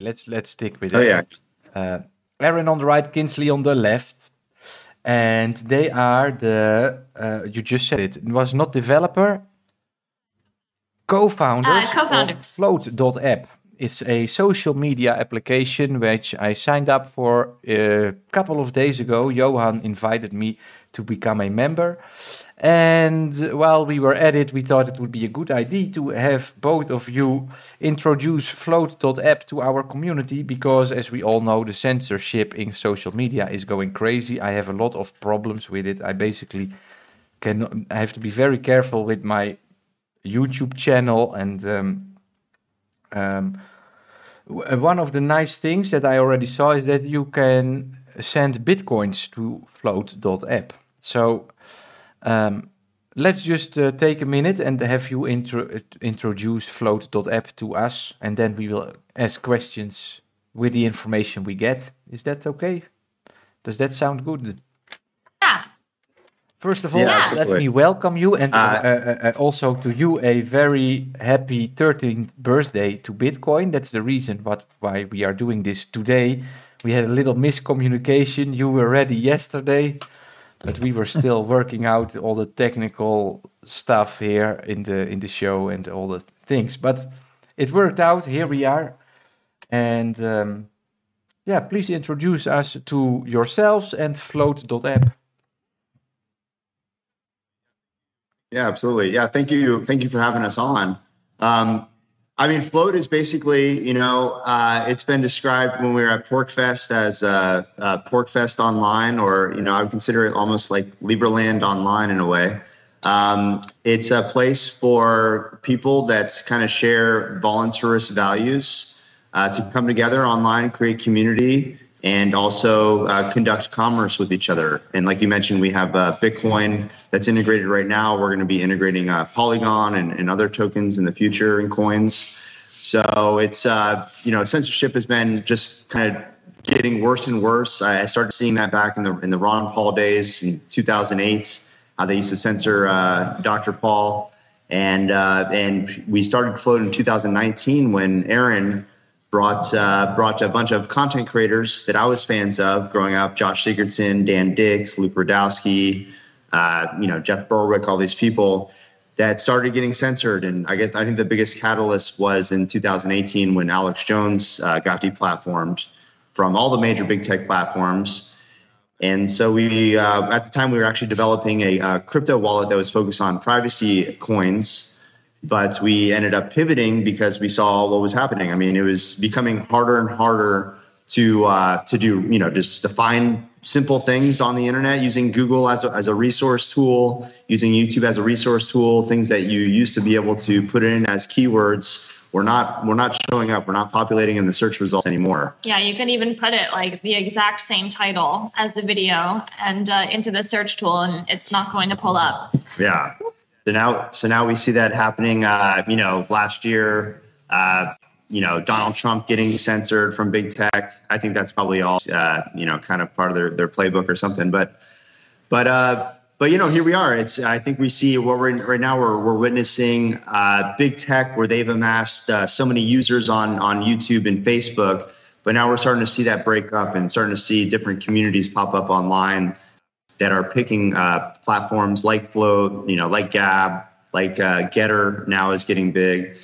let's let's stick with Oh it. yeah. Uh, Erin on the right, Kingsley on the left, and they are the. Uh, you just said it. It was not developer. Co-founders, Uh, co-founders. of Flote.app. It's a social media application which I signed up for a couple of days ago. Johan invited me to become a member. And while we were at it, we thought it would be a good idea to have both of you introduce Flote.app to our community because, as we all know, the censorship in social media is going crazy. I have a lot of problems with it. I basically can I have to be very careful with my YouTube channel and um, um, one of the nice things that I already saw is that you can send bitcoins to flote.app. So um, let's just uh, take a minute and have you intro- introduce flote.app to us, and then we will ask questions with the information we get. Is that okay? Does that sound good? Yeah. First of all, Yeah, let me welcome you and uh, Uh, uh, uh, also to you a very happy 13th birthday to Bitcoin. That's the reason what why we are doing this today. We had a little miscommunication. You were ready yesterday, but we were still working out all the technical stuff here in the in the show and all the things. But it worked out. Here we are, and um, yeah, please introduce us to yourselves and Flote.app. Yeah, absolutely. Yeah, thank you. Thank you for having us on. Um, I mean, flote is basically, you know, uh, it's been described when we were at PorcFest as uh, uh, PorcFest online, or you know, I would consider it almost like Liberland online in a way. Um, it's a place for people that kind of share voluntarist values uh, to come together online, create community, and also uh, conduct commerce with each other. And like you mentioned, we have uh, Bitcoin that's integrated right now. We're going to be integrating uh, Polygon and, and other tokens in the future and coins. So it's uh, you know censorship has been just kind of getting worse and worse. I started seeing that back in the in the Ron Paul days in 2008. How they used to censor uh, Dr. Paul, and uh, and we started Flote in 2019 when Erin brought uh, brought a bunch of content creators that I was fans of growing up: Josh Sigurdson, Dan Dicks, Luke Rudkowski, uh, you know Jeff Berwick, all these people that started getting censored. And I get I think the biggest catalyst was in 2018 when Alex Jones uh, got deplatformed from all the major big tech platforms. And so we, uh, at the time, we were actually developing a, uh crypto wallet that was focused on privacy coins but we ended up pivoting because we saw what was happening. I mean, it was becoming harder and harder to uh, to do, you know, just to find simple things on the internet using Google as a, as a resource tool, using YouTube as a resource tool, things that you used to be able to put in as keywords. We're not we're not showing up. We're not populating in the search results anymore. Yeah, you can even put it like the exact same title as the video and uh, into the search tool, and it's not going to pull up. Yeah. So now, so now we see that happening. Uh, you know, last year, uh, you know, Donald Trump getting censored from big tech. I think that's probably all, uh, you know, kind of part of their, their playbook or something. But, but, uh, but you know, here we are. It's. I think we see what we're right now. We're we're witnessing uh, big tech where they've amassed uh, so many users on on YouTube and Facebook. But now we're starting to see that break up and starting to see different communities pop up online that are picking uh, platforms like Flote, you know, like Gab, like uh, Gettr now is getting big.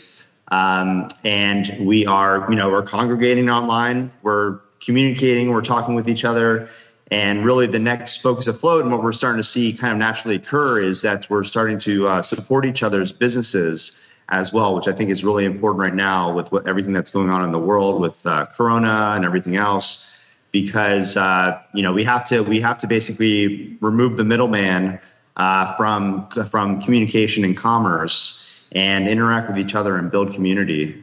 Um, and we are, you know, we're congregating online, we're communicating, we're talking with each other. And really, the next focus of Flote and what we're starting to see kind of naturally occur is that we're starting to uh, support each other's businesses as well, which I think is really important right now with what, everything that's going on in the world with uh, Corona and everything else because uh, you know we have to we have to basically remove the middleman uh, from from communication and commerce and interact with each other and build community.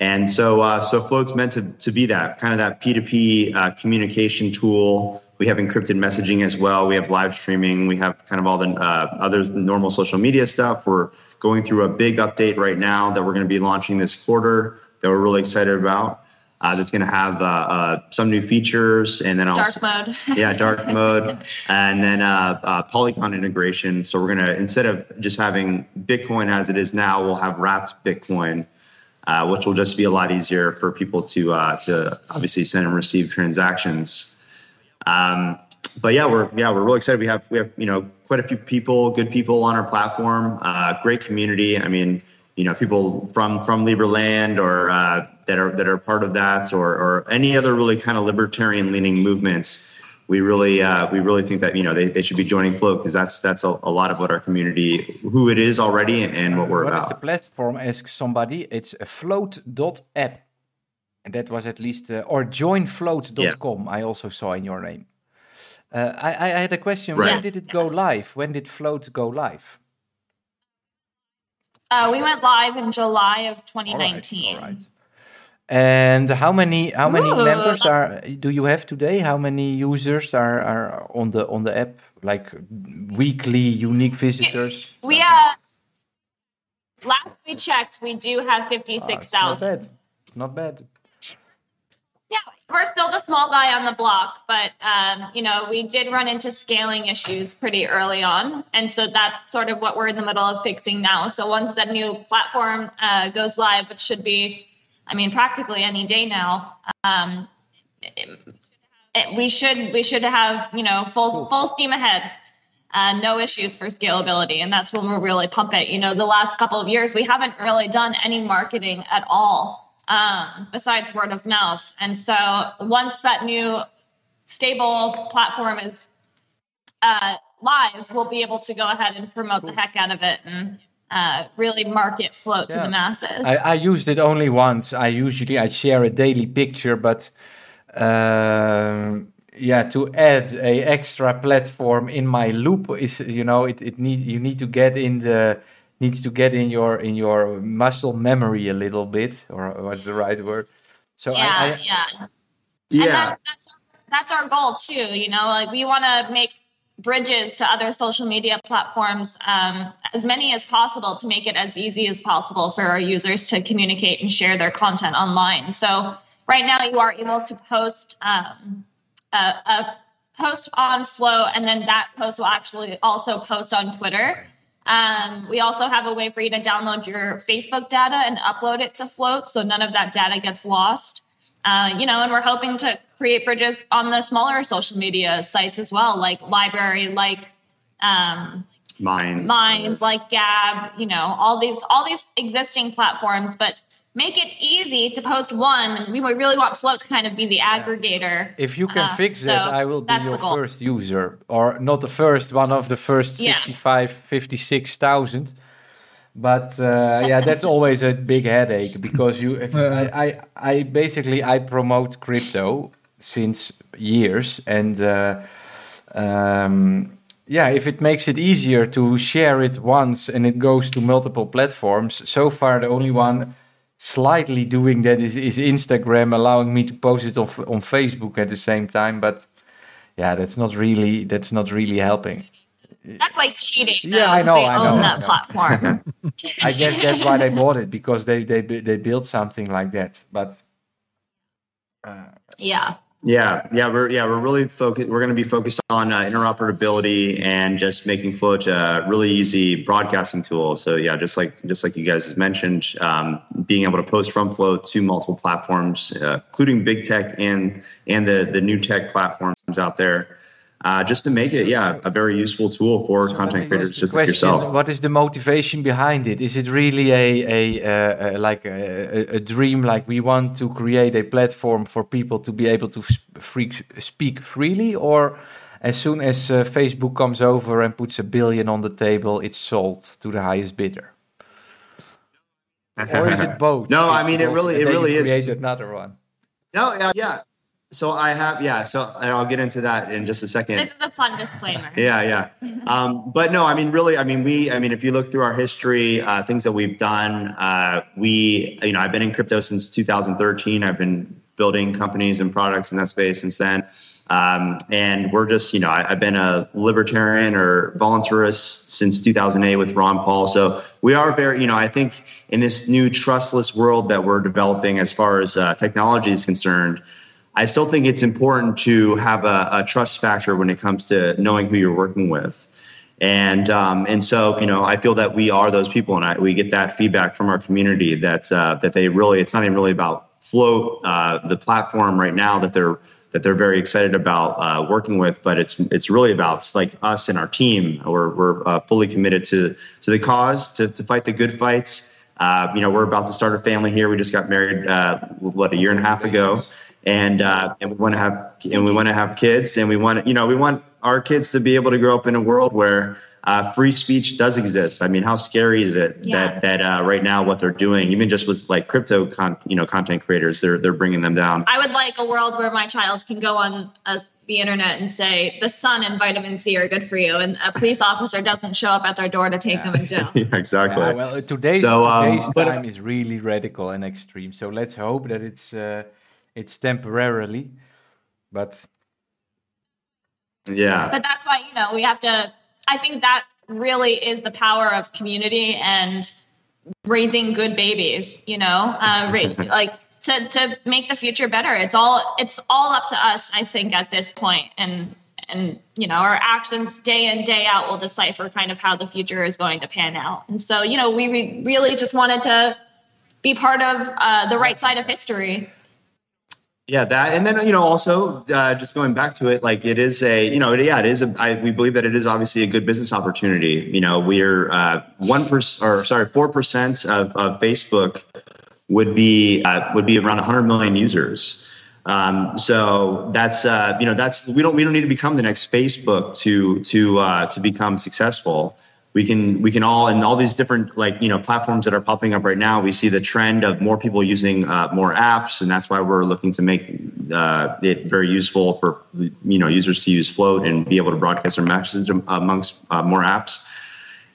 And so uh, so Flote's meant to, to be that kind of that P2P uh, communication tool. We have encrypted messaging as well. We have live streaming. We have kind of all the uh, other normal social media stuff. We're going through a big update right now that we're going to be launching this quarter that we're really excited about uh, that's going to have uh, uh, some new features and then also Dark mode. yeah dark mode and then uh, uh, polygon integration so we're going to instead of just having bitcoin as it is now we'll have wrapped bitcoin uh, which will just be a lot easier for people to uh, to obviously send and receive transactions. Um, but yeah, we're yeah we're really excited. We have we have you know quite a few people, good people on our platform, uh, great community. I mean, you know, people from from Liberland or uh, that are that are part of that, or or any other really kind of libertarian leaning movements we really uh, we really think that you know they, they should be joining Flote because that's that's a, a, lot of what our community who it is already and what we're what about. What is the platform? Asks somebody. It's a flote.app. And that was at least uh, or joinfloat.com. Yeah. I also saw in your name. Uh, I, I had a question. Right. When did it go live? When did Flote go live? Uh, we went live in July of 2019. All right. All right. And how many how many Ooh. members are do you have today? How many users are, are on the on the app? Like weekly unique visitors? We have last we checked, we do have fifty six thousand. Oh, not bad. Not bad. Yeah, we're still the small guy on the block, but um, you know, we did run into scaling issues pretty early on, and so that's sort of what we're in the middle of fixing now. So once that new platform uh, goes live, which should be I mean, practically any day now. Um, it, it, we should we should have you know full full steam ahead. Uh, no issues for scalability, and that's when we'll really pump it. You know, the last couple of years we haven't really done any marketing at all um, besides word of mouth, and so once that new stable platform is uh, live, we'll be able to go ahead and promote the heck out of it and uh, really market flote yeah. to the masses. I, I, used it only once. I usually I share a daily picture, but uh, yeah, to add a extra platform in my loop is you know it, it need you need to get in the needs to get in your in your muscle memory a little bit, or what's the right word? So yeah, I, I, yeah, yeah. And that's, that's that's our goal too. You know, like we want to make bridges to other social media platforms, um, as many as possible to make it as easy as possible for our users to communicate and share their content online. So right now you are able to post um, a, a, post on Flote, and then that post will actually also post on Twitter. Um, we also have a way for you to download your Facebook data and upload it to Flote, so none of that data gets lost. Uh, you know, and we're hoping to create bridges on the smaller social media sites as well, like LBRY, like um, Minds, Minds, like Gab. You know, all these all these existing platforms, but make it easy to post one. We really want Flote to kind of be the aggregator. If you can uh, fix that, so I will be your first user, or not the first, one of the first yeah. 65, 56,000 but uh, yeah that's always a big headache because you I, I, I basically i promote crypto since years and uh, um, yeah if it makes it easier to share it once and it goes to multiple platforms so far the only one slightly doing that is, is instagram allowing me to post it on, on facebook at the same time but yeah that's not really that's not really helping that's like cheating. Though, yeah, I know. They I know, own that platform. I guess that's why they bought it because they they they built something like that. But uh, yeah. Yeah, yeah, we're yeah we're really focused. We're going to be focused on uh, interoperability and just making Flote a really easy broadcasting tool. So yeah, just like just like you guys mentioned, um, being able to post from Flote to multiple platforms, uh, including big tech and and the the new tech platforms out there uh, just to make it, yeah, a very useful tool for so content creators just question, like yourself. What is the motivation behind it? Is it really a, a, uh, like a, a, dream? Like we want to create a platform for people to be able to free, speak freely, or as soon as uh, Facebook comes over and puts a billion on the table, it's sold to the highest bidder? or is it both? No, I mean it really, it really is. Another one. No, yeah, yeah. So I have, yeah. So I'll get into that in just a second. This is a fun disclaimer. yeah, yeah. Um, but no, I mean, really, I mean, we, I mean, if you look through our history, uh, things that we've done, uh, we, you know, I've been in crypto since 2013. I've been building companies and products in that space since then. Um, and we're just, you know, I, have been a libertarian or voluntarist since 2008 with Ron Paul. So we are very, you know, I think in this new trustless world that we're developing as far as uh, technology is concerned. I still think it's important to have a, a, trust factor when it comes to knowing who you're working with. And um, and so you know, I feel that we are those people, and I, we get that feedback from our community that uh, that they really it's not even really about flote uh, the platform right now that they're that they're very excited about uh, working with, but it's it's really about it's like us and our team. We're we're uh, fully committed to to the cause to to fight the good fights. Uh, you know, we're about to start a family here. We just got married uh, what a year and a half ago, and uh, and we want to have and we want to have kids, and we want you know we want our kids to be able to grow up in a world where uh, free speech does exist. I mean, how scary is it Yeah. that that uh, right now what they're doing, even just with like crypto con- you know content creators, they're they're bringing them down. I would like a world where my child can go on uh the internet and say the sun and vitamin C are good for you, and a police officer doesn't show up at their door to take them in jail. yeah, exactly. Yeah, well, today's, So, um, today's but- time is really radical and extreme. So let's hope that it's uh, it's temporarily, but yeah, but that's why you know we have to i think that really is the power of community and raising good babies you know? Uh, ra- like to, to make the future better. It's all it's all up to us i think at this point. And and you know our actions day in day out will decipher kind of how the future is going to pan out. And so you know we re- really just wanted to be part of uh, the right side of history Yeah, that, and then you know, also uh, just going back to it, like it is a, you know, yeah, it is a. I, we believe that it is obviously a good business opportunity. You know, we're uh, one percent, or sorry, four percent of, of Facebook would be uh, would be around 100 million users. Um, so that's uh, you know that's we don't we don't need to become the next Facebook to to uh, to become successful. We can we can all and all these different like you know platforms that are popping up right now. We see the trend of more people using uh, more apps, and that's why we're looking to make uh, it very useful for you know users to use Flote and be able to broadcast their messages amongst uh, more apps.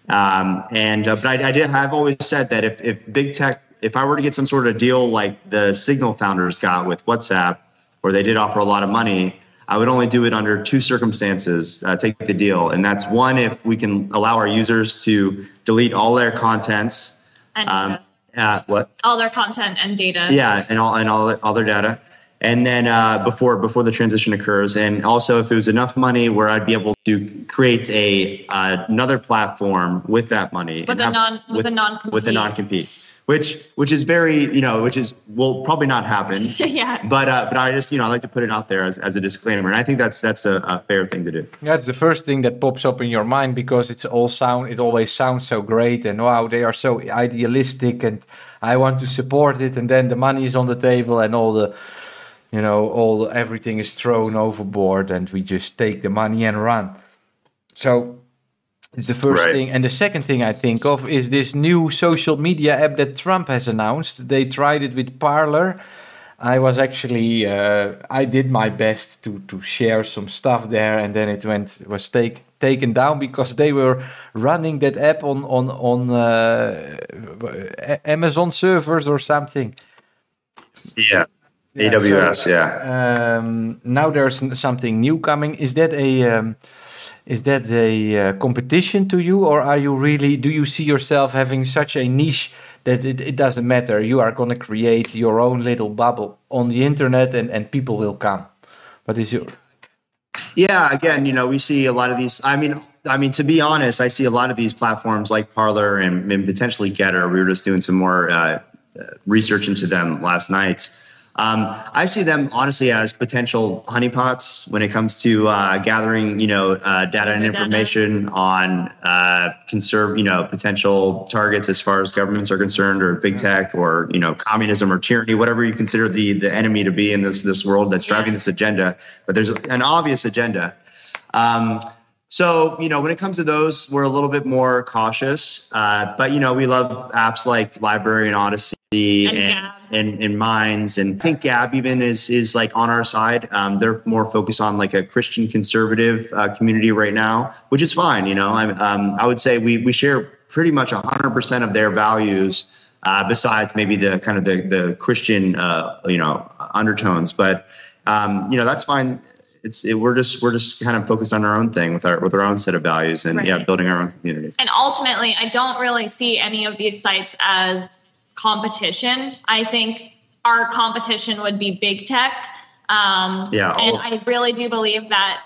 Um, and uh, but I, I did. I've always said that if if big tech, if I were to get some sort of deal like the Signal founders got with WhatsApp, where they did offer a lot of money, I would only do it under two circumstances. Uh, take the deal, and that's one if we can allow our users to delete all their contents. and Um, uh, what? all their content and data Yeah, and all and all all their data, and then uh, before before the transition occurs, and also if it was enough money where I'd be able to create a uh, another platform with that money with a non with, a non with a non compete, which which is very you know which is will probably not happen. yeah But uh, but I just you know I like to put it out there as, as a disclaimer, and I think that's that's a, a fair thing to do. that's the first thing that pops up in your mind because it's all sound. It always sounds so great, and wow, they are so idealistic, and I want to support it. And then the money is on the table, and all the, you know, all the, everything is thrown overboard, and we just take the money and run. So it's the first Right. thing. And the second thing I think of is this new social media app that Trump has announced. They tried it with Parler. I was actually uh, I did my best to to share some stuff there, and then it went was take, taken down because they were running that app on on on uh, Amazon servers or something. Yeah, Yeah, AWS. so, yeah. Um, now there's something new coming. Is that a um, is that a uh, competition to you, or are you really? Do you see yourself having such a niche that it, it doesn't matter? You are going to create your own little bubble on the internet, and and people will come. What is your? Yeah, again, you know, we see a lot of these. I mean, I mean, to be honest, I see a lot of these platforms like Parler and, and potentially Gettr. We were just doing some more uh, uh, research into them last night. Um, I see them honestly as potential honeypots when it comes to uh, gathering, you know, uh, data and User data. information on uh, conserve, you know, potential targets as far as governments are concerned, or big tech, or you know, communism or tyranny, whatever you consider the the enemy to be in this this world that's driving Yeah. this agenda. But there's an obvious agenda. Um, so, you know, when it comes to those, we're a little bit more cautious. Uh, but, you know, we love apps like LBRY and Odysee And and, and, and Minds. And I think Gab even is, is like on our side. Um, they're more focused on like a Christian conservative uh, community right now, which is fine. You know, I, um, I would say we, we share pretty much 100% of their values. Uh, besides maybe the kind of the, the Christian, uh, you know, undertones, but um, you know that's fine it's it, we're just we're just kind of focused on our own thing with our with our own set of values and yeah building our own community. And ultimately i don't really see any of these sites as competition. I think our competition would be big tech. Um, Yeah, and i really do believe that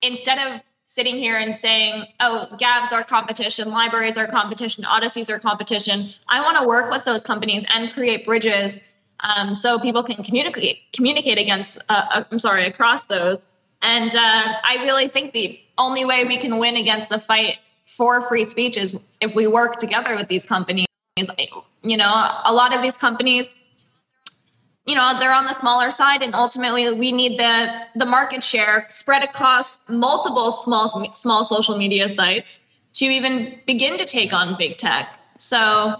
instead of sitting here and saying, oh, Gabs are competition, libraries are competition, Odysseys are competition. I want to work with those companies and create bridges um, so people can communicate communicate against. Uh, uh, I'm sorry, across those. And uh, I really think the only way we can win against the fight for free speech is if we work together with these companies. You know, a lot of these companies you know they're on the smaller side and ultimately we need the the market share spread across multiple small small social media sites to even begin to take on big tech so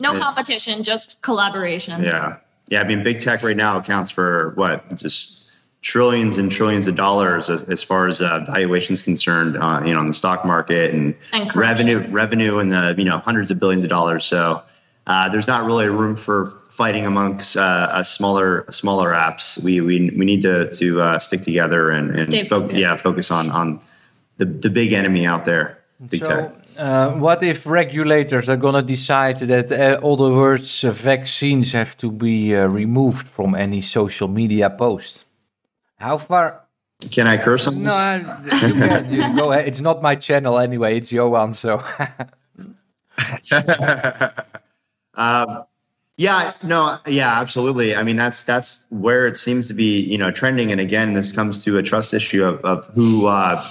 no yeah. competition just collaboration yeah yeah i mean big tech right now accounts for what just trillions and trillions of dollars as, as far as uh, valuations concerned uh, you know on the stock market and, and revenue revenue in the you know hundreds of billions of dollars so uh, there's not really room for fighting amongst uh, smaller smaller apps. We we we need to to uh, stick together and and fo- yeah focus on on the the big enemy out there. So, uh, what if regulators are gonna decide that uh, all the words uh, vaccines have to be removed from any social media post? How far? Can I curse on this? No, you can, you go ahead. It's not my channel anyway. It's Johan, so. Um, yeah, no, yeah, absolutely. I mean, that's that's where it seems to be, you know, trending. And again, this comes to a trust issue of, of who uh,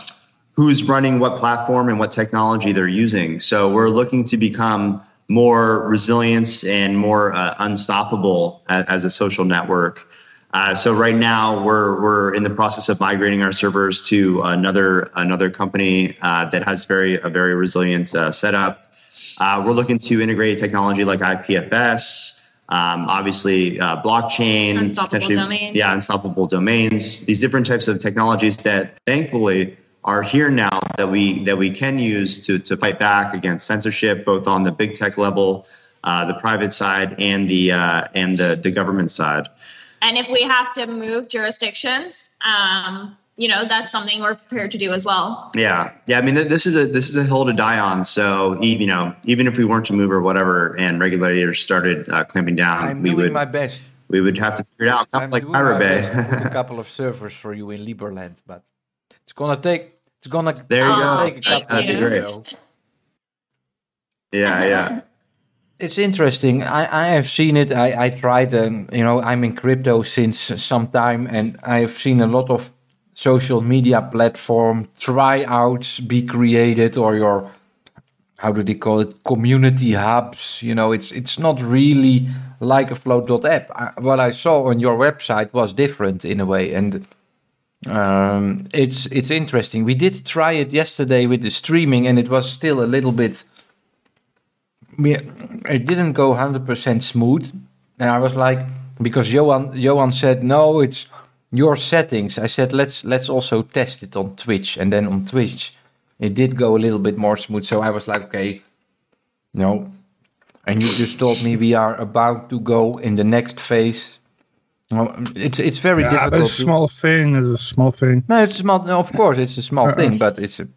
who's running what platform and what technology they're using. So we're looking to become more resilient and more uh, unstoppable as, as, a social network. Uh, so right now we're we're in the process of migrating our servers to another another company uh, that has very a very resilient uh, setup. Uh, we're looking to integrate technology like IPFS, um, obviously uh, blockchain, unstoppable domains. yeah, unstoppable domains. These different types of technologies that thankfully are here now that we that we can use to to fight back against censorship, both on the big tech level, uh, the private side, and the uh, and the the government side. And if we have to move jurisdictions. Um, you know that's something we're prepared to do as well yeah yeah i mean this is a this is a hill to die on so you know even if we weren't to move or whatever and regulators started uh, clamping down I'm we doing would my best we would have to figure it out I'm like pirate bay a couple of servers for you in liberland but it's gonna take it's gonna there you go. take a couple that'd be great yeah yeah. It's interesting. I, I have seen it. I, I tried, um, you know, I'm in crypto since some time and I've seen a lot of social media platform tryouts be created or your how do they call it community hubs. You know it's it's not really like a flote.app I, what i saw on your website was different in a way and um, it's it's interesting we did try it yesterday with the streaming and it was still a little bit it didn't go 100% smooth and i was like because johan johan said no it's your settings. I said let's let's also test it on Twitch, and then on Twitch, it did go a little bit more smooth. So I was like, okay, no. And you just told me we are about to go in the next phase. Well, it's it's very yeah, difficult. It's a small thing. It's a small thing. No, it's small. No, of course, it's a small uh-uh. thing, but it's a,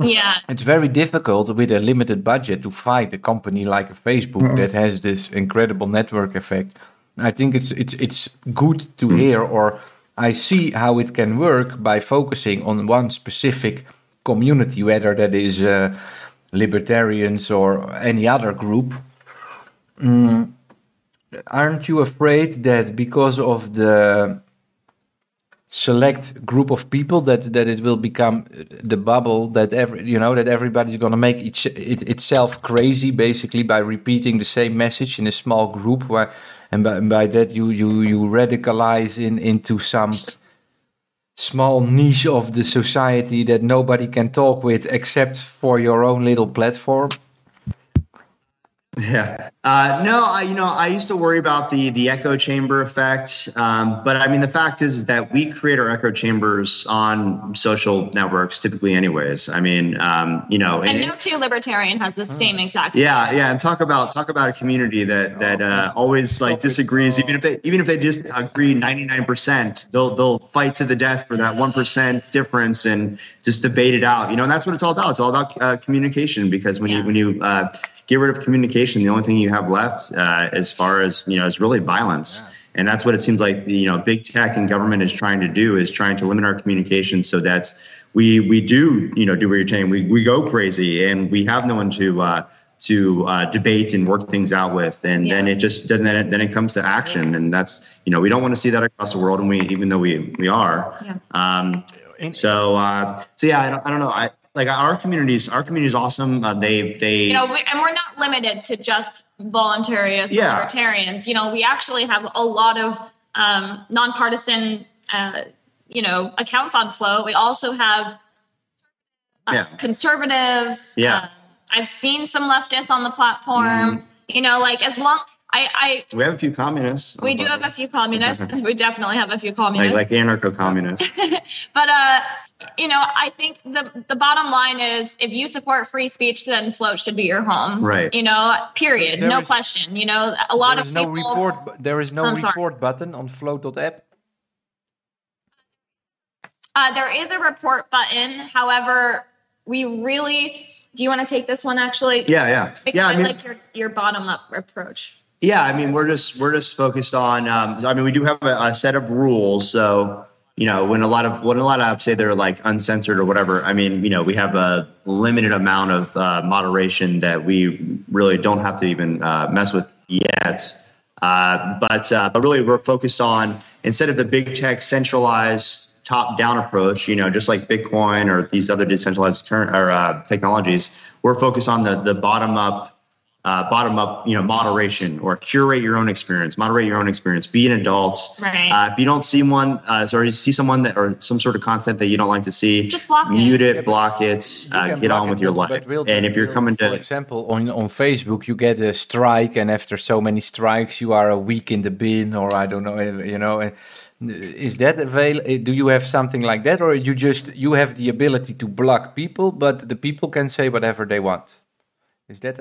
yeah. It's very difficult with a limited budget to fight a company like a Facebook uh-uh. that has this incredible network effect. I think it's it's it's good to hear or I see how it can work by focusing on one specific community, whether that is uh, libertarians or any other group. Mm, aren't you afraid that because of the select group of people that that it will become the bubble that every you know that everybody's going to make each, it, itself crazy basically by repeating the same message in a small group where and by, and by that you you you radicalize in into some small niche of the society that nobody can talk with except for your own little platform yeah. Uh, no, I, you know, I used to worry about the the echo chamber effect, um, but I mean, the fact is, is that we create our echo chambers on social networks, typically, anyways. I mean, um, you know, and, and no two libertarian has the same exact. Yeah, yeah, and talk about talk about a community that that uh, always like disagrees, even if they even if they just agree ninety nine percent, they'll they'll fight to the death for that one percent difference and just debate it out. You know, and that's what it's all about. It's all about uh, communication because when yeah. you when you uh, get rid of communication. The only thing you have left, uh, as far as you know, is really violence. And that's what it seems like you know big tech and government is trying to do is trying to limit our communication so that we we do you know do what you're saying we we go crazy and we have no one to uh, to uh, debate and work things out with and Yeah. then it just then it, then it comes to action and that's you know we don't want to see that across the world and we even though we we are Yeah. um, so uh, so yeah I don't, I don't know I like our communities our community is awesome uh, they they you know, we, and we're not limited to just voluntarists Yeah. and libertarians. You know, we actually have a lot of um, nonpartisan, uh, you know, accounts on Flote. We also have uh, Yeah. conservatives. Yeah. Um, I've seen some leftists on the platform. Mm-hmm. You know, like as long I, I we have a few communists we do have a few communists. we definitely have a few communists. like anarcho-communists but uh you know i think the the bottom line is if you support free speech then flote should be your home Right. you know period There no is- question you know a lot there of is no people report. There is no I'm sorry. report button on Flote.app. uh, there is a report button however we really do you want to take this one actually yeah yeah because yeah i, I mean like your your bottom up approach Yeah, I mean, we're just we're just focused on. Um, I mean, we do have a, a set of rules. So, you know, when a lot of when a lot of say they're like uncensored or whatever, I mean, you know, we have a limited amount of uh, moderation that we really don't have to even uh, mess with yet. Uh, but uh, but really, we're focused on instead of the big tech centralized top down approach, you know, just like Bitcoin or these other decentralized current or uh, technologies, we're focused on the the bottom up uh, bottom up, you know, moderation or curate your own experience, moderate your own experience, be an adult. Right. Uh, if you don't see one, uh, or you see someone that or some sort of content that you don't like to see, Just block it. mute Yeah, it, block it, uh, get block on it, with your life. but will- and if you're will- coming for to, example, on on Facebook, you get a strike, and after so many strikes, you are a week in the bin, or I don't know, eh, you know. eh, Is that avail? eh, Do you have something like that, or you just you have the ability to block people, but the people can say whatever they want? Is that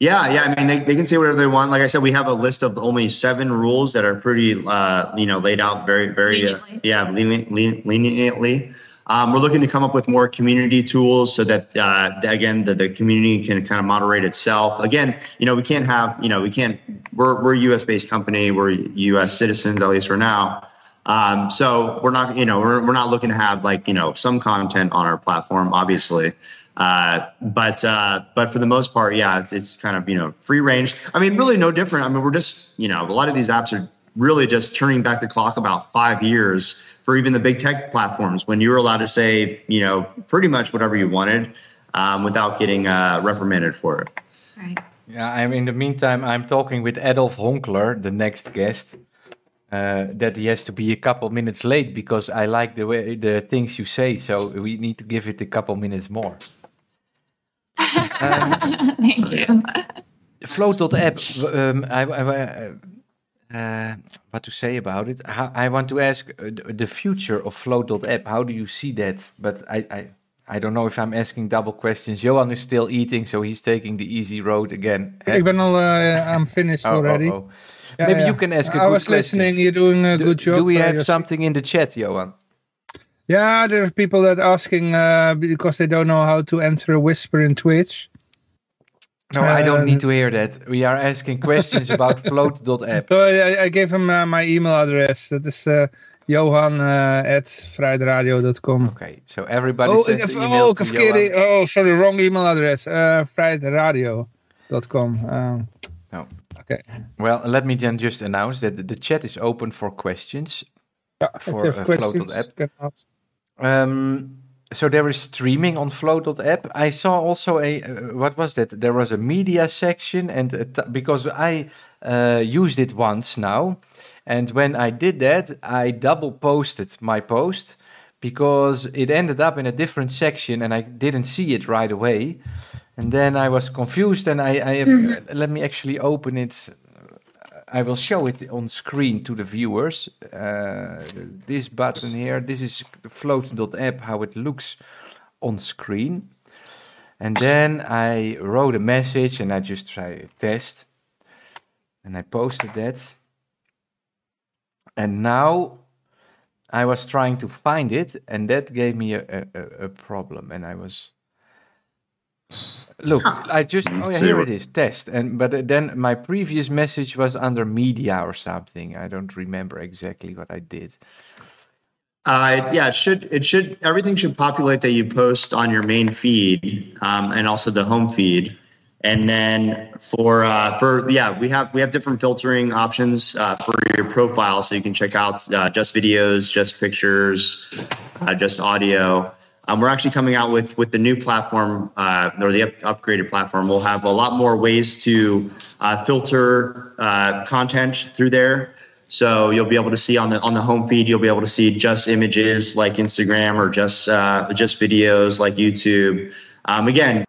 yeah, yeah, I mean, they, they can say whatever they want. Like I said, we have a list of only seven rules that are pretty, uh, you know, laid out very, very, uh, Leniently. yeah, lenient, lenient, leniently. Um, we're looking to come up with more community tools so that, uh, again, the, the community can kind of moderate itself. Again, you know, we can't have, you know, we can't, we're, we're a US based company, we're US citizens, at least for now. Um, so we're not, you know, we're, we're not looking to have like, you know, some content on our platform, obviously. Uh, but, uh, but for the most part, yeah, it's, it's kind of, you know, free range. I mean, really no different. I mean, we're just, you know, a lot of these apps are really just turning back the clock about five years for even the big tech platforms when you were allowed to say, you know, pretty much whatever you wanted, um, without getting, uh, reprimanded for it. right Yeah, I'm in the meantime. I'm talking with Adolf Honkler, the next guest. Uh, that he has to be a couple minutes late because I like the way the things you say. So we need to give it a couple minutes more. thank you Flote.app. Um, I, I, uh, what to say about it? How, I want to ask uh, the the future of Flote.app. How do you see that? But I, I, I don't know if I'm asking double questions. Johan is still eating, so he's taking the easy road again. Ik ben al, uh, I'm finished Oh, oh, already. oh. Yeah, Maybe yeah. you can ask a I good question. I was listening. You're doing a Do, good job. do we uh, have José. something in the chat, Johan? Yeah, there are people that asking uh, because they don't know how to answer a whisper in Twitch. No, I don't Uh, need to hear that. We are asking questions about flote.app. So I, I gave him uh, my email address. That is uh, johan uh, at vrijdradio.com. Okay, so everybody Oh, sends ik- the oh, email ik to. Johan. Oh, sorry, wrong email address. Uh, vrijdradio.com. Um, No. Okay. Well, let me then just announce that the chat is open for questions. Yeah, For, uh, questions, Flote.app. Um, so there is streaming on Flote.app. I saw also a uh, what was that? There was a media section, and t- because I uh, used it once now, and when I did that, I double posted my post because it ended up in a different section, and I didn't see it right away, and then I was confused, and I, I have, let me actually open it. I will show it on screen to the viewers. Uh, this button here, this is flote.app, how it looks on screen. And then I wrote a message and I just try a test. And I posted that. And now I was trying to find it, and that gave me a, a, a- a problem. And I was Look, I just oh yeah, here it is test and but then my previous message was under media or something. I don't remember exactly what I did. Uh, yeah, it should it should everything should populate that you post on your main feed um, and also the home feed. And then for uh, for yeah, we have we have different filtering options uh, for your profile, so you can check out uh, just videos, just pictures, uh, just audio. Um, we're actually coming out with with the new platform uh, or the up- upgraded platform. We'll have a lot more ways to uh, filter uh, content through there. So you'll be able to see on the on the home feed, you'll be able to see just images like Instagram or just uh, just videos like YouTube. Um, again,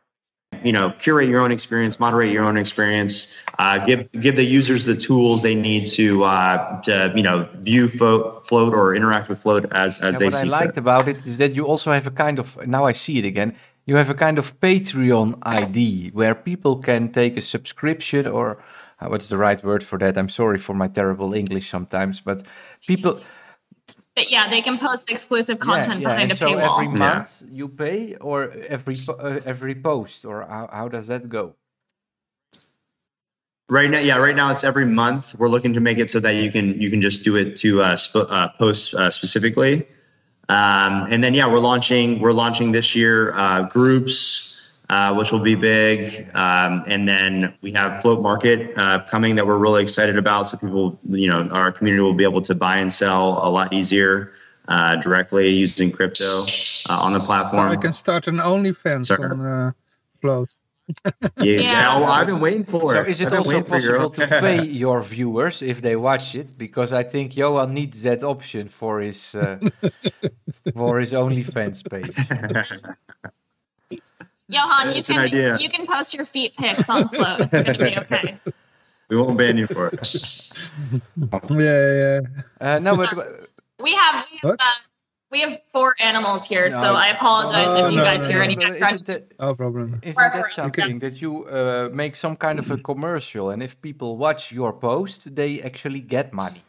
you know, curate your own experience, moderate your own experience, uh, give give the users the tools they need to uh, to you know view fo- flote or interact with flote as as And they what I liked fit. about it is that you also have a kind of now I see it again. You have a kind of Patreon ID where people can take a subscription or uh, what's the right word for that? I'm sorry for my terrible English sometimes, but people But yeah, they can post exclusive Yeah, content yeah, behind and a so paywall. every Yeah. month you pay or every uh, every post or how, how does that go? Right now, yeah, right now it's every month. We're looking to make it so that you can you can just do it to uh, sp- uh, post uh, specifically, um, and then yeah, we're launching we're launching this year uh, groups, uh, which will be big, um, and then we have flote market uh, coming that we're really excited about. So people, you know, our community will be able to buy and sell a lot easier uh, directly using crypto uh, on the platform. I can start an OnlyFans Sorry. on uh, Flote. Yeah, Yeah. oh, I've been waiting for it. So it. is it also waiting for you, girl. possible to pay your viewers if they watch it? Because I think Johan needs that option for his uh, for his OnlyFans page. Johan, you can idea. you can post your feet pics on flote. It's gonna be okay. we won't ban you for it. Yeah, yeah. Uh, no, but We have we have, uh, we have four animals here, so No. I apologize Oh, if you no, guys no, hear no. any background. isn't that, No problem. isn't that something that you uh, make some kind of a commercial and if people watch your post, they actually get money?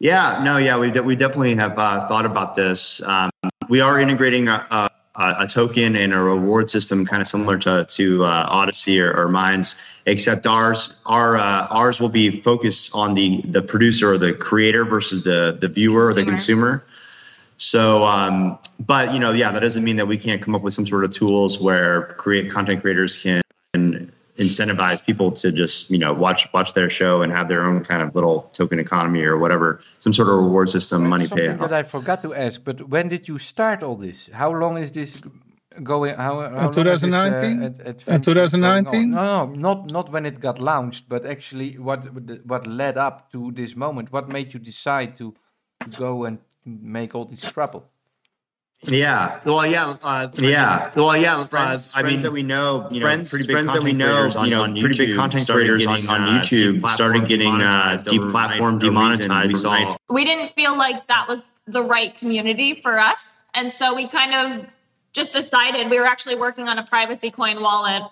Yeah, no, yeah, we, de- we definitely have uh, thought about this. Um, we are integrating a, a, a token and a reward system, kind of similar to to uh, Odysee or, or Minds, except ours our uh, ours will be focused on the the producer or the creator versus the the viewer or the Consumer. consumer. So, um, but you know, yeah, that doesn't mean that we can't come up with some sort of tools where create content creators can incentivize people to just you know watch watch their show and have their own kind of little token economy or whatever, some sort of reward system, money Something payout. that I forgot to ask, but when did you start all this? How long is this going? How, how long is uh, 2019? Uh, adventure going 2019? No, no, not not when it got launched, but actually what what led up to this moment. What made you decide to, to go and make all this trouble? Yeah. Well, yeah. Uh, yeah. Well, yeah. Friends, uh, I mean, that we know, you friends, know, friends that we know, you know, pretty big content creators on, on YouTube started getting uh, deplatformed, demonetized. We saw. we didn't feel like that was the right community for us. And so we kind of just decided we were actually working on a privacy coin wallet.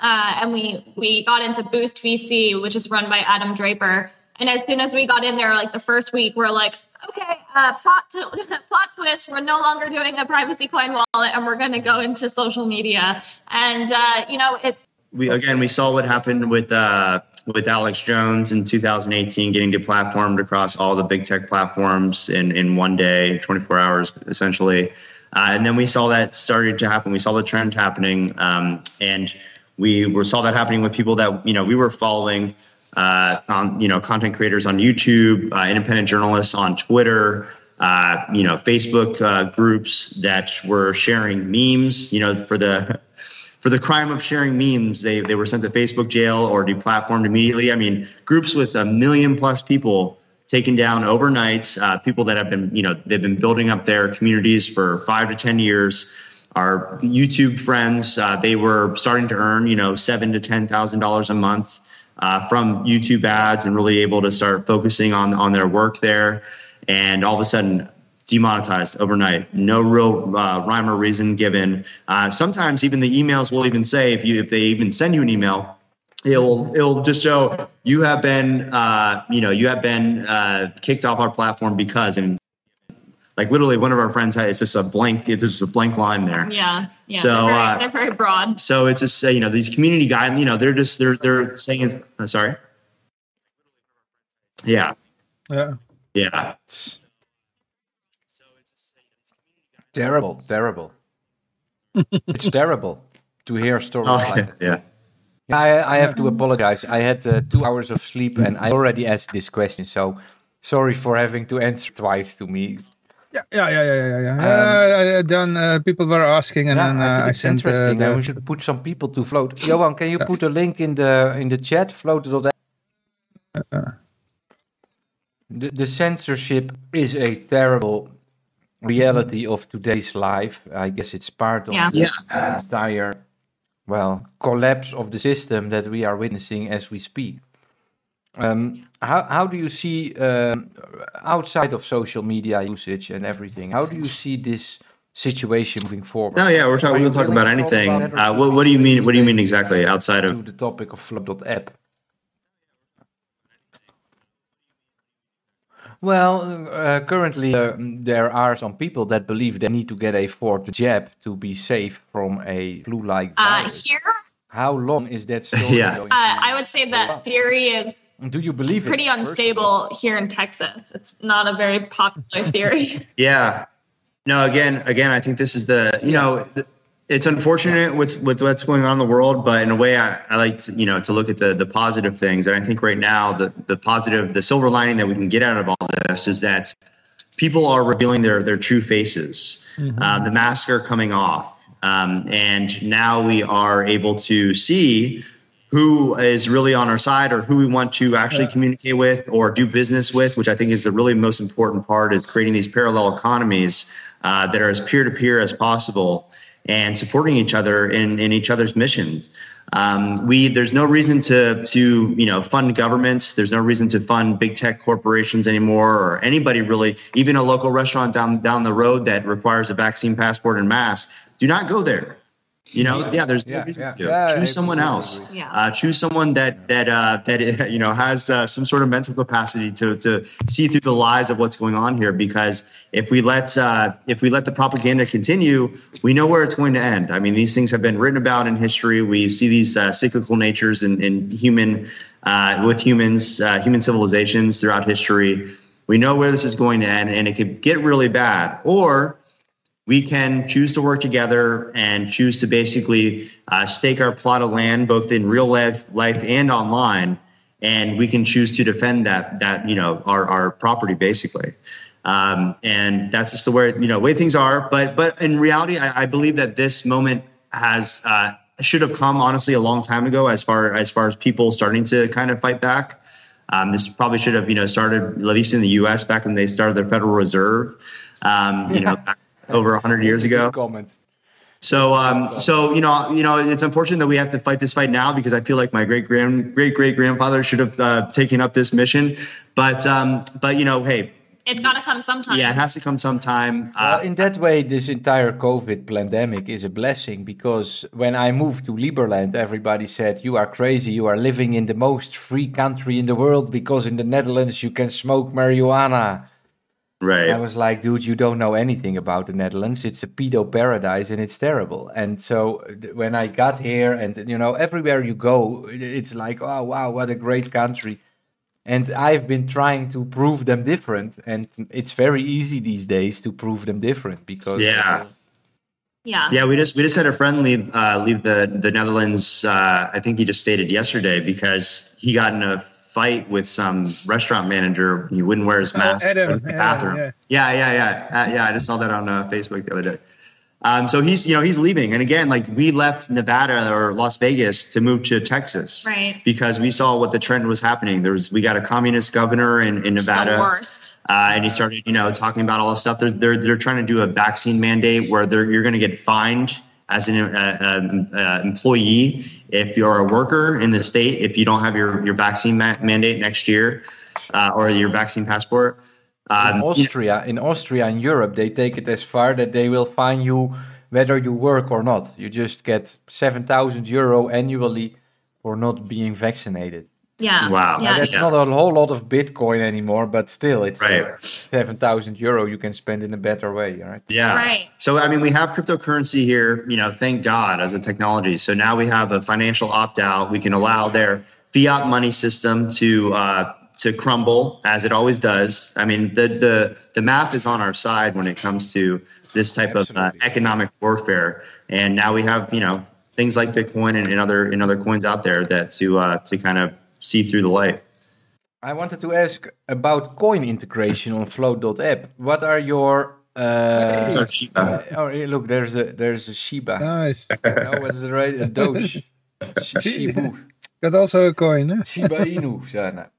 Uh, and we we got into Boost VC, which is run by Adam Draper. And as soon as we got in there, like the first week, we're like, okay, uh, plot to, plot twist. We're no longer doing a privacy coin wallet, and we're going to go into social media. And uh, you know, it we again we saw what happened with uh, with Alex Jones in 2018, getting deplatformed across all the big tech platforms in in one day, 24 hours essentially. Uh, and then we saw that started to happen. We saw the trend happening, um, and we were, saw that happening with people that you know we were following. Uh, on you know content creators on YouTube, uh, independent journalists on Twitter, uh, you know Facebook uh, groups that were sharing memes. You know for the for the crime of sharing memes, they they were sent to Facebook jail or deplatformed immediately. I mean, groups with a million plus people taken down overnight. Uh, people that have been you know they've been building up their communities for five to ten years. Our YouTube friends, uh, they were starting to earn you know seven to ten thousand dollars a month uh, from YouTube ads and really able to start focusing on on their work there. And all of a sudden, demonetized overnight. No real uh, rhyme or reason given. Uh, sometimes even the emails will even say if you if they even send you an email. It'll it'll just show you have been uh, you know you have been uh, kicked off our platform because and like literally one of our friends had it's just a blank it's just a blank line there. Yeah. Yeah. So, they're, very, uh, they're very broad. So it's just you know these community guide you know they're just they're they're saying it's uh, sorry. Yeah, Yeah. yeah. Terrible, terrible. it's terrible to hear stories Oh, like that. yeah. I, I have to apologize. I had uh, two hours of sleep and I already asked this question. So sorry for having to answer twice to me. Yeah, yeah, yeah, yeah, yeah. yeah. Um, uh, then uh, people were asking, and Yeah, then I uh, think I it's sent. Uh, interesting. and we the, should put some people to flote. Johan, can you put a link in the in the chat? Flote.app. The, the censorship is a terrible reality of today's life. I guess it's part of Yeah. Yeah. the entire well collapse of the system that we are witnessing as we speak. Um, how how do you see um, outside of social media usage and everything? How do you see this situation moving forward? No, yeah, we're talking. We'll talk about anything. about Uh, what, what do you mean? What do you mean exactly outside to of? the topic of Flote.app? Well, uh, currently uh, there are some people that believe they need to get a fourth jab to be safe from a flu-like Uh, here, How long is that story Yeah. going uh, to I would say that theory is Do you believe it? pretty first unstable here in Texas. It's not a very popular theory. Yeah. No, again, again, I think this is the you know, it's unfortunate with with what's going on in the world, but in a way, I, I like to, you know to look at the the positive things, and I think right now the the positive, the silver lining that we can get out of all this is that people are revealing their their true faces. Uh, the masks are coming off, um, and now we are able to see who is really on our side or who we want to actually communicate with or do business with, which I think is the really most important part is creating these parallel economies uh, that are as peer to peer as possible and supporting each other in, in each other's missions. Um, we there's no reason to to you know fund governments. There's no reason to fund big tech corporations anymore, or anybody really. Even a local restaurant down down the road that requires a vaccine passport and mask. Do not go there. You know, yeah. There's no Yeah, reason yeah. to. Yeah, Choose someone else. Yeah. Uh, choose someone that that uh, that you know has uh, some sort of mental capacity to to see through the lies of what's going on here. Because if we let uh, if we let the propaganda continue, we know where it's going to end. I mean, these things have been written about in history. We see these uh, cyclical natures in, in human uh, with humans, uh, human civilizations throughout history. We know where this is going to end, and it could get really bad, or we can choose to work together and choose to basically uh, stake our plot of land both in real life, life and online. And we can choose to defend that that you know our, our property basically. Um, and that's just the way you know way things are. But but in reality i, I believe that this moment has uh, should have come honestly a long time ago as far as far as people starting to kind of fight back. Um, this probably should have you know started at least in the us back when they started their federal reserve. Um, you know back over 100 years ago Comment. so, um, so you know, you know, it's unfortunate that we have to fight this fight now because I feel like my great grand, great great grandfather should have uh, taken up this mission. But, um, but you know, hey, It's got to come sometime. yeah, it has to come sometime. Well, Uh, in that way, this entire COVID pandemic is a blessing because when I moved to Liberland, everybody said, You are crazy. You are living in the most free country in the world because in the Netherlands you can smoke marijuana. Right. I was like, Dude, you don't know anything about the Netherlands. It's a pedo paradise and it's terrible. And so th- when I got here, and you know, everywhere you go, it's like, Oh, wow, what a great country. And I've been trying to prove them different, and it's very easy these days to prove them different because Yeah. Yeah. Yeah, we just we just had a friend leave uh, leave the the Netherlands. Uh, I think he just stated yesterday because he got in a fight with some restaurant manager. He wouldn't wear his Oh, mask Adam, in the yeah, bathroom. yeah. Yeah, yeah, yeah, uh, yeah. I just saw that on uh, Facebook the other day. Um, so he's you know he's leaving, and again, like we left Nevada or Las Vegas to move to Texas, Right. Because we saw what the trend was happening. There was we got a communist governor in, in It's the Nevada. worst. Uh, and he started, you know, talking about all this stuff. They're they're, they're trying to do a vaccine mandate where they're, you're going to get fined as an uh, um, uh, employee if you're a worker in the state if you don't have your your vaccine ma- mandate next year uh, or your vaccine passport. in Um, know, Austria, in Austria and Europe, they take it as far that they will fine you whether you work or not. You just get seven thousand euro annually for not being vaccinated. Yeah. Wow. Yeah. That's yeah. not a whole lot of Bitcoin anymore, but still, it's Right. seven thousand euro you can spend in a better way, right? Yeah. Right. So I mean, we have cryptocurrency here. You know, thank God as a technology. So now we have a financial opt out. We can allow their fiat money system to uh, to crumble as it always does. I mean, the the the math is on our side when it comes to this type of uh, economic warfare. And now we have you know things like Bitcoin and, and other and other coins out there that to uh, to kind of see through the light. I wanted to ask about coin integration on Flote.app. What are your uh, It's our Shiba. oh, eh, look, there's a there's a Shiba. Nice. no, what's the right? A Doge. Shi- Shibu. Got also a coin. Huh? Shiba Inu. Sana.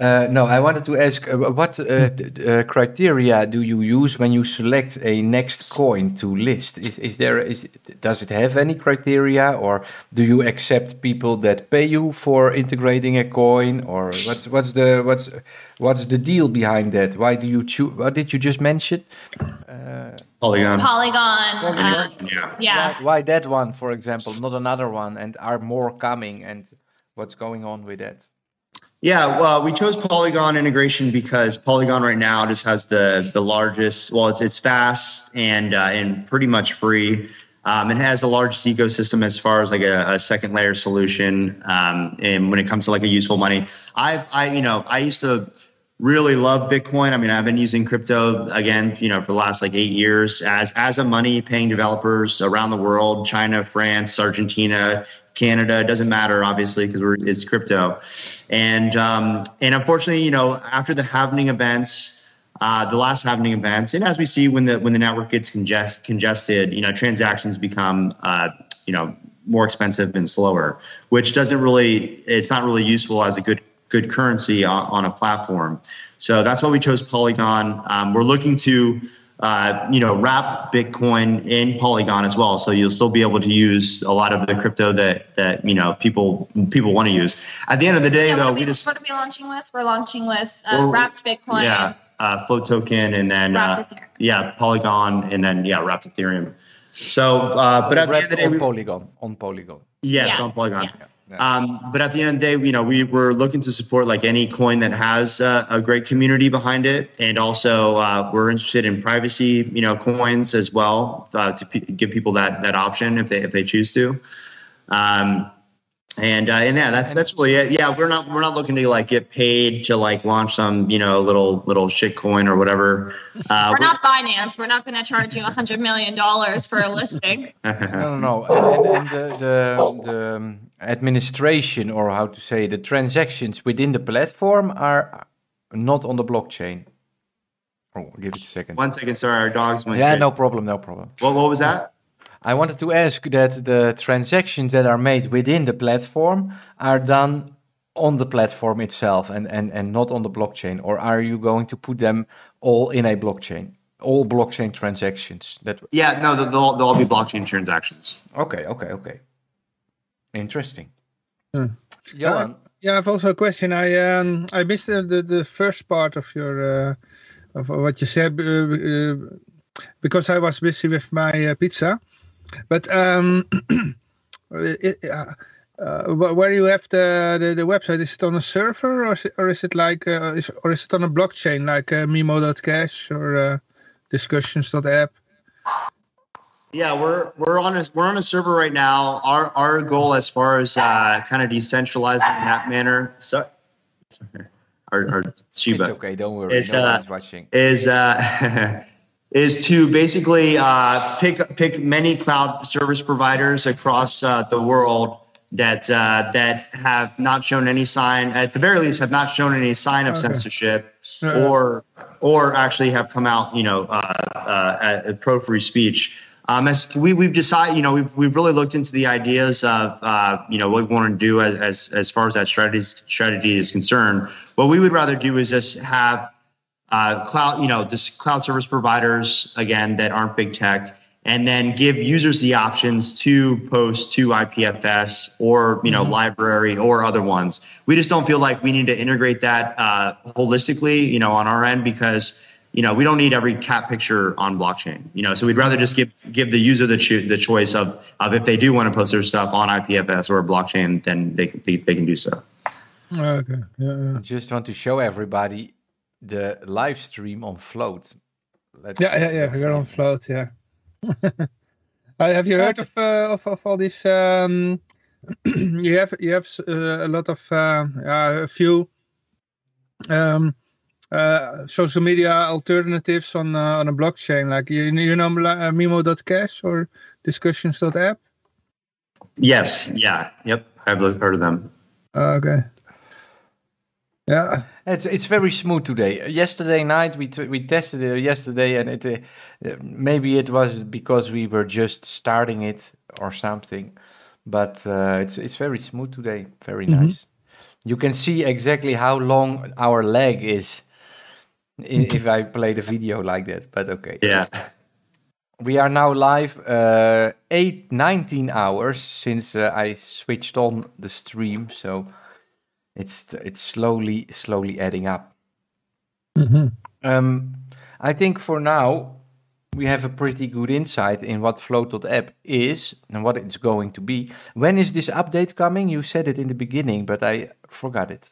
Uh, no, I wanted to ask uh, what uh, d- d- uh, criteria do you use when you select a next coin to list? Is, is there is does it have any criteria, or do you accept people that pay you for integrating a coin, or what's what's the what's what's the deal behind that? Why do you choose? What did you just mention? Uh, Polygon. Polygon. Polygon. um, Yeah. yeah. Why, why that one, for example, not another one, and are more coming? And what's going on with that? Yeah, well, we chose Polygon integration because Polygon right now just has the the largest. Well, it's it's fast and uh, and pretty much free. Um, it has the largest ecosystem as far as like a, a second layer solution. Um, and when it comes to like a useful money, I I you know I used to really love Bitcoin. I mean, I've been using crypto again, you know, for the last like eight years as as a money paying developers around the world, China, France, Argentina, Canada. It doesn't matter, obviously, because it's crypto. And um, and unfortunately, you know, after the happening events. Uh, the last happening events, and as we see when the when the network gets congest, congested, you know, transactions become uh, you know more expensive and slower, which doesn't really it's not really useful as a good good currency on, on a platform. So that's why we chose Polygon. Um, we're looking to, uh, you know, wrap Bitcoin in Polygon as well. So you'll still be able to use a lot of the crypto that that you know people people want to use. At the end of the day, Yeah, though, we we, just what are we launching with? We're launching with uh, Well, wrapped Bitcoin. yeah, uh, flote token, and then uh, yeah, Polygon, and then yeah, wrapped Ethereum. So, uh, but at the end of the day, on we, Polygon, on Polygon. yes, Yes, on Polygon. yes. Yeah. Um, but at the end of the day, you know, we we're looking to support like any coin that has uh, a great community behind it, and also uh, we're interested in privacy, you know, coins as well uh, to p- give people that that option if they if they choose to. Um, and uh, and yeah, that's that's really it. Yeah, we're not we're not looking to like get paid to like launch some you know little little shit coin or whatever. Uh, We're not Binance. We're not going to charge you a hundred million dollars for a listing. No, no, no. And, and, and the, the, the administration, or how to say, the transactions within the platform are not on the blockchain. Oh, give it a second. One second, sorry, our dogs went. Yeah, no problem, no problem. What what was that? I wanted to ask that the transactions that are made within the platform are done on the platform itself and, and, and not on the blockchain, or are you going to put them all in a blockchain? All blockchain transactions. That Yeah, no, they'll they'll all be blockchain transactions. okay, okay, okay. Interesting. Hmm. Johan, Yeah, I've also a question. I um I missed the the, the first part of your uh, of what you said uh, uh, because I was busy with my uh, pizza. But um, it, uh, uh, where you have the, the the website, is it on a server or is it, or is it like uh, is, or is it on a blockchain like uh, Memo.cash or uh, Discussions.app? Yeah, we're we're on a we're on a server right now. Our our goal as far as uh, kind of decentralizing in that manner. So, sorry, our, our it's Shiba okay, don't worry. It's, no uh, one's watching. is uh, is to basically uh, pick pick many cloud service providers across uh, the world that uh, that have not shown any sign, at the very least, have not shown any sign of Okay. censorship, or or actually have come out, you know, uh, uh, uh, pro free speech. Um, as we we've decided, you know, we've we've really looked into the ideas of, uh, you know, what we want to do as as as far as that strategy strategy is concerned. What we would rather do is just have uh, cloud, you know, just cloud service providers again that aren't big tech, and then give users the options to post to IPFS or you know LBRY or other ones. We just don't feel like we need to integrate that uh, holistically, you know, on our end because you know we don't need every cat picture on blockchain. You know, so we'd rather just give give the user the cho- the choice of of if they do want to post their stuff on IPFS or blockchain, then they they, they can do so. Okay. Yeah. yeah. I just want to show everybody the live stream on Flote. Let's, Yeah, yeah, yeah. We're on flote. Yeah. Uh, have you heard of, uh, of of all these? Um, you have you have uh, a lot of uh, uh, a few um, uh, social media alternatives on uh, on a blockchain. Like you you know uh, Memo.cash or Discussions.app. Yes. Yeah. Yep. I've heard of them. Uh, okay. Yeah. It's it's very smooth today. Yesterday night we t- we tested it yesterday, and it uh, uh, maybe it was because we were just starting it or something, but uh, it's it's very smooth today. Very Mhm. nice. You can see exactly how long our leg is i- if I play the video like that. But okay. Yeah. We are now live uh, 8 19 hours since uh, I switched on the stream, so it's it's slowly slowly adding up. hmm Um, I think for now we have a pretty good insight in what Flote.app is and what it's going to be. When is this update coming? You said it in the beginning, but I forgot it.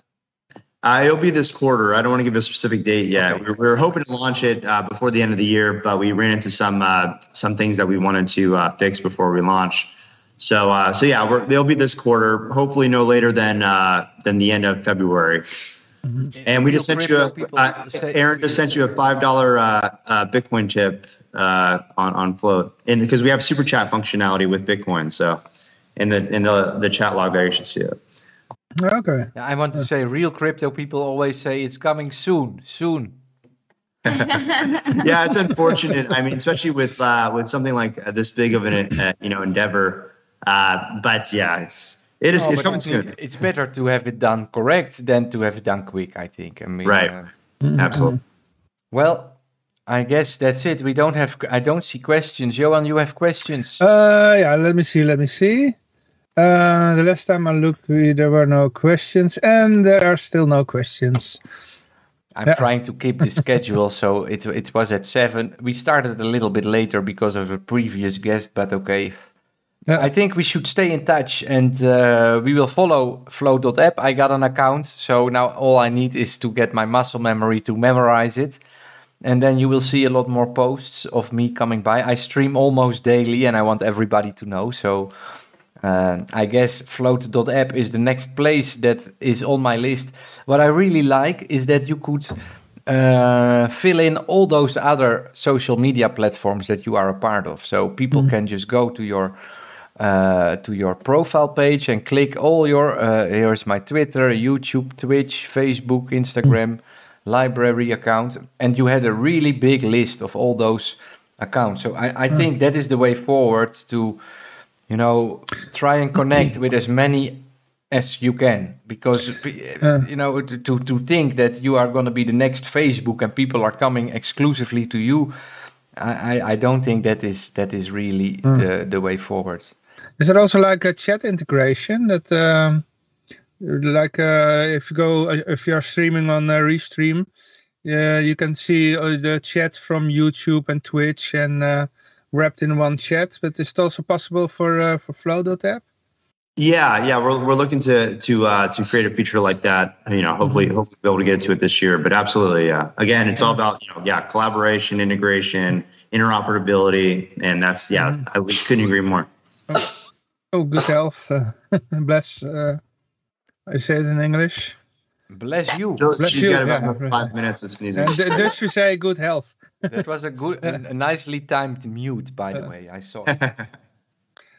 Uh, it'll be this quarter. I don't want to give a specific date yet. Okay. We, we were hoping to launch it uh, before the end of the year, but we ran into some uh, some things that we wanted to uh, fix before we launch. So uh, so yeah, we're, they'll be this quarter. Hopefully, no later than uh, than the end of February. And we just sent you a uh, Erin just sent you a five dollar uh, uh, Bitcoin tip uh, on on flote, and because we have super chat functionality with Bitcoin, so in the in the the chat log there, you should see it. Okay. I want to say real crypto people always say it's coming soon, soon. yeah, it's unfortunate. I mean, especially with uh, with something like uh, this big of an uh, you know endeavor. Uh, but yeah, it's it is No, it's coming I soon. It's better to have it done correct than to have it done quick, I think. I mean, Right. uh, Mhm. Absolutely. well, I guess that's it. We don't have, I don't see questions. Johan, you have questions? Uh, yeah, let me see, let me see. Uh, the last time I looked, we, there were no questions, and there are still no questions. I'm Yeah. trying to keep the schedule, so it it was at seven. We started a little bit later because of a previous guest, but okay. Yeah. I think we should stay in touch, and uh, we will follow Flote.app. I got an account, so now all I need is to get my muscle memory to memorize it, and then you will see a lot more posts of me coming by. I stream almost daily, and I want everybody to know. So uh, I guess flote.app is the next place that is on my list. What I really like is that you could uh, fill in all those other social media platforms that you are a part of. So people can just go to your uh, to your profile page and click all your. Uh, here's my Twitter, YouTube, Twitch, Facebook, Instagram, LBRY account, and you had a really big list of all those accounts. So I, I think that is the way forward to you know try and connect with as many as you can because Yeah. you know to, to to think that you are going to be the next facebook and people are coming exclusively to you i i, don't think that is that is really the the way forward Is there also like a chat integration that, um, like, uh, if you go, if you are streaming on a restream, uh, you can see uh, the chat from YouTube and Twitch and uh, wrapped in one chat. But is it also possible for uh, for Flote.app? Yeah, yeah, we're, we're looking to to uh, to create a feature like that. You know, hopefully hopefully be able to get to it this year. But absolutely, yeah. Again, it's all about you know, yeah, collaboration, integration, interoperability, and that's yeah. I we couldn't agree more. Oh, good health. Uh, bless. Uh, I say it in English. Bless you So Bless she's you, got about yeah. five minutes of sneezing. And th- Dutch, you say good health. that was a good a, a nicely timed mute by the way i saw.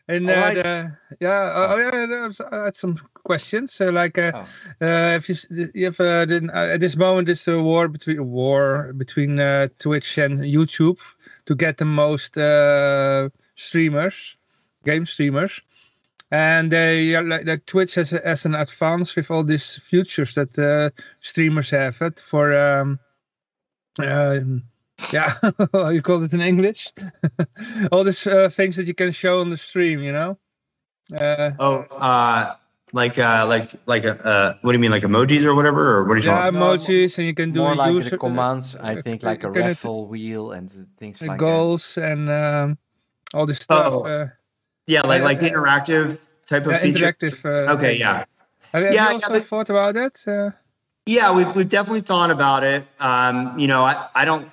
And All uh, right. the, yeah, oh, yeah, I had some questions. So, like, uh, Oh. uh, if you, s- you have uh, the, uh, at this moment, it's a war between a war between uh, Twitch and YouTube to get the most uh, streamers, game streamers, and they yeah, like, like Twitch has as an advance with all these features that uh, streamers have it for. Um, um, yeah, you call it in English? all these uh, things that you can show on the stream, you know. Uh, oh, uh, like uh, like like uh, what do you mean, like emojis or whatever, or what are you yeah, talking? No, emojis, and you can do more like user, the commands i uh, think like a can it- raffle wheel and things uh, like goals and um, all this stuff. Oh, uh, Yeah, like like Uh, interactive type of yeah, features. Uh, Okay, yeah. Have, have Yeah, you yeah, also they- thought about that? Uh, Yeah, we've, we've definitely thought about it. Um, you know, I, I don't,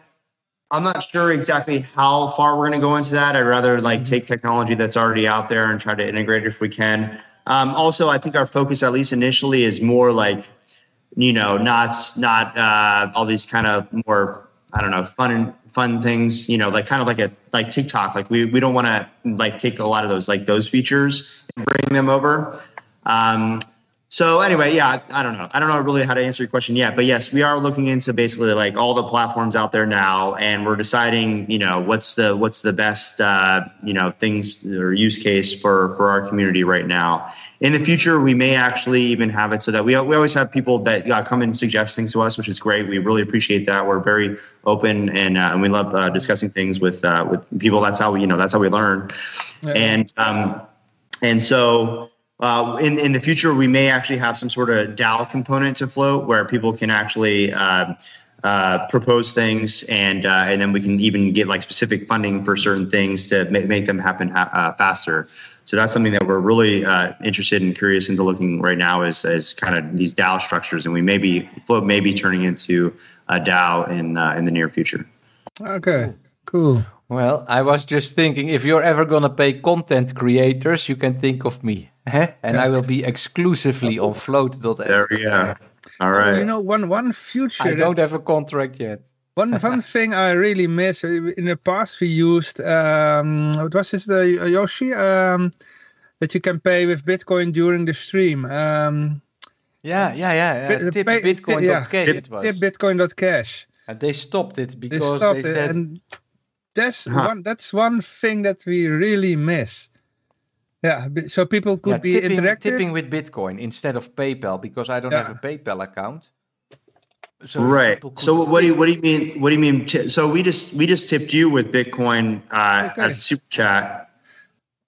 I'm not sure exactly how far we're going to go into that. I'd rather like take technology that's already out there and try to integrate it if we can. Um, also, I think our focus, at least initially, is more like, you know, not not uh, all these kind of more, I don't know, fun fun things. You know, like kind of like a like TikTok. Like we we don't want to like take a lot of those like those features and bring them over. Um, so anyway, yeah, I, don't know. I don't know really how to answer your question yet, but yes, we are looking into basically like all the platforms out there now, and we're deciding, you know, what's the what's the best, uh, you know, things or use case for for our community right now. In the future, we may actually even have it so that we we always have people that uh, come and suggest things to us, which is great. We really appreciate that. We're very open and uh, and we love uh, discussing things with uh, with people. That's how we, you know, that's how we learn. And um, and so uh, in in the future, we may actually have some sort of DAO component to Flote where people can actually uh, uh, propose things, and uh, and then we can even get like specific funding for certain things to make, make them happen ha- uh, faster. So that's something that we're really uh, interested and curious into looking right now is is kind of these DAO structures, and we may be Flote may be turning into a DAO in uh, in the near future. okay, cool. Well, I was just thinking if you're ever gonna pay content creators, you can think of me? And I will be exclusively on flote.app. There, yeah. All right. You know, one one future. I don't have a contract yet. One one thing I really miss uh, in the past we used um, what was this the Yoshi um, that you can pay with Bitcoin during the stream. Um, Yeah, yeah, yeah. Bit- Uh, tip pay- Bitcoin yeah. Cash Tip- it was. tip Bitcoin.cash. and they stopped it They because stopped they it, said and that's Huh. one that's one thing that we really miss. Yeah, so people could yeah, be tipping, interactive. tipping with Bitcoin instead of PayPal because I don't Yeah. have a PayPal account. So right. So what do you what do you mean? What do you mean? T- so we just we just tipped you with Bitcoin uh, Okay. as a super chat,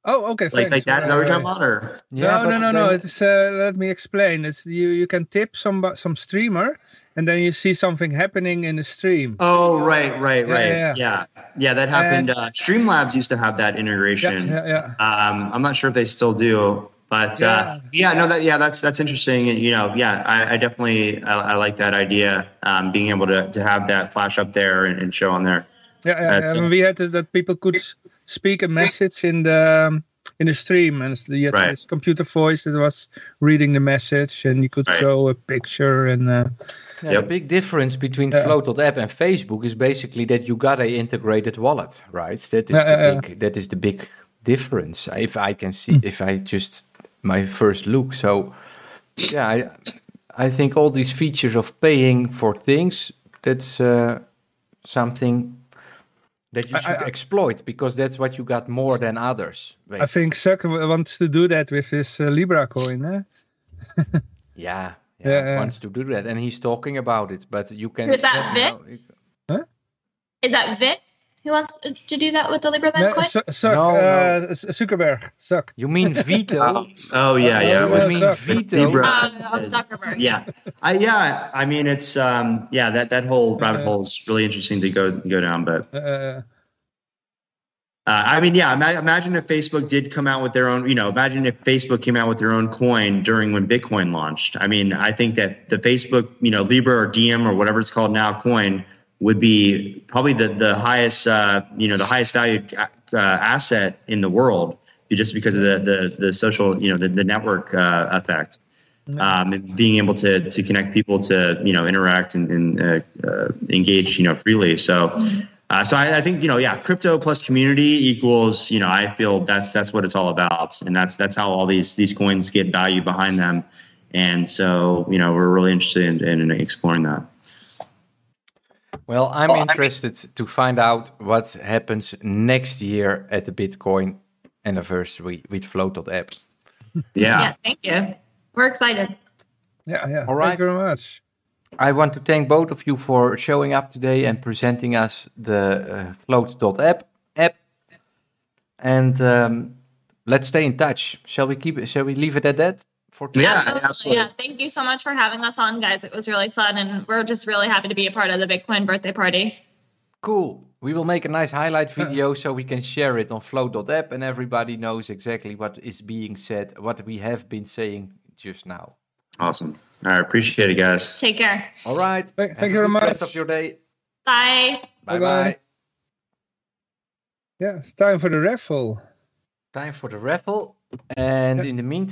oh, okay. like thanks. like that. Is that what you're talking about? Or Yeah, no, but no, no, no. It's uh, let me explain. It's you. You can tip some some streamer, and then you see something happening in the stream. oh, right, right, Yeah, right. yeah, Yeah, yeah. that happened. And- uh, Streamlabs used to have that integration. yeah, yeah. Um, I'm not sure if they still do, but uh, Yeah. yeah, no, that yeah, that's that's interesting, and you know, yeah, I, I definitely I, I like that idea, um, being able to to have that flash up there and, and show on there. Yeah, yeah, That's- and we had it that people could speak a message in the um, in the stream, and you had Right. this computer voice that was reading the message, and you could Right. show a picture, and uh, Yeah, Yep. The big difference between Yeah. Flote.app and Facebook is basically that you got a integrated wallet, right? That is Yeah, the yeah, yeah. big that is the big difference. If I can see, if I just my first look, so yeah, I I think all these features of paying for things that's uh, something that you should I- exploit because that's what you got more than others. I think Zuck wants to do that with his uh, Libra coin. Eh? yeah, yeah, Yeah, yeah. wants to do that, and he's talking about it. But you can. Is that Vic? Vit? know, you- Is that Vit who wants to do that with the Libra No, coin? Zu- Zuck, No, uh, Z- Zuckerberg, Zuck. You mean Vito? Oh yeah, yeah. Oh, You yeah. mean Zuck. Vito? Libra. Uh, Zuckerberg. yeah I, yeah i mean it's um yeah that that whole rabbit hole is really interesting to go go down but Uh, uh, i mean yeah imagine if facebook did come out with their own you know imagine if facebook came out with their own coin during when bitcoin launched i mean i think that the facebook you know libra or Diem or whatever it's called now coin would be probably the the highest uh, you know the highest valued uh, asset in the world just because of the the, the social you know the, the network uh, effect um, and being able to to connect people to you know interact and, and uh, uh, engage you know freely. So, uh, so I, I think you know yeah, crypto plus community equals you know I feel that's that's what it's all about, and that's that's how all these these coins get value behind them. And so you know we're really interested in, in exploring that. Well, I'm interested to find out what happens next year at the Bitcoin anniversary with Flote.app. Yeah. Yeah, thank you. We're excited. yeah, yeah. All Thank you very much. I want to thank both of you for showing up today and presenting us the uh, Flote.app app. And um, let's stay in touch. Shall we keep? Shall we leave it at that for? Yeah, absolutely. Yeah, thank you so much for having us on, guys. It was really fun, and we're just really happy to be a part of the Bitcoin birthday party. Cool. We will make a nice highlight video so we can share it on flote.app and everybody knows exactly what is being said, what we have been saying just now. Awesome. All right. Appreciate it, guys. Take care. All right. Thank- thank you very good Rest much. of your day. Bye. Bye Bye-bye. bye. Yeah, it's time for the raffle. Time for the raffle. And Yeah. in the meantime.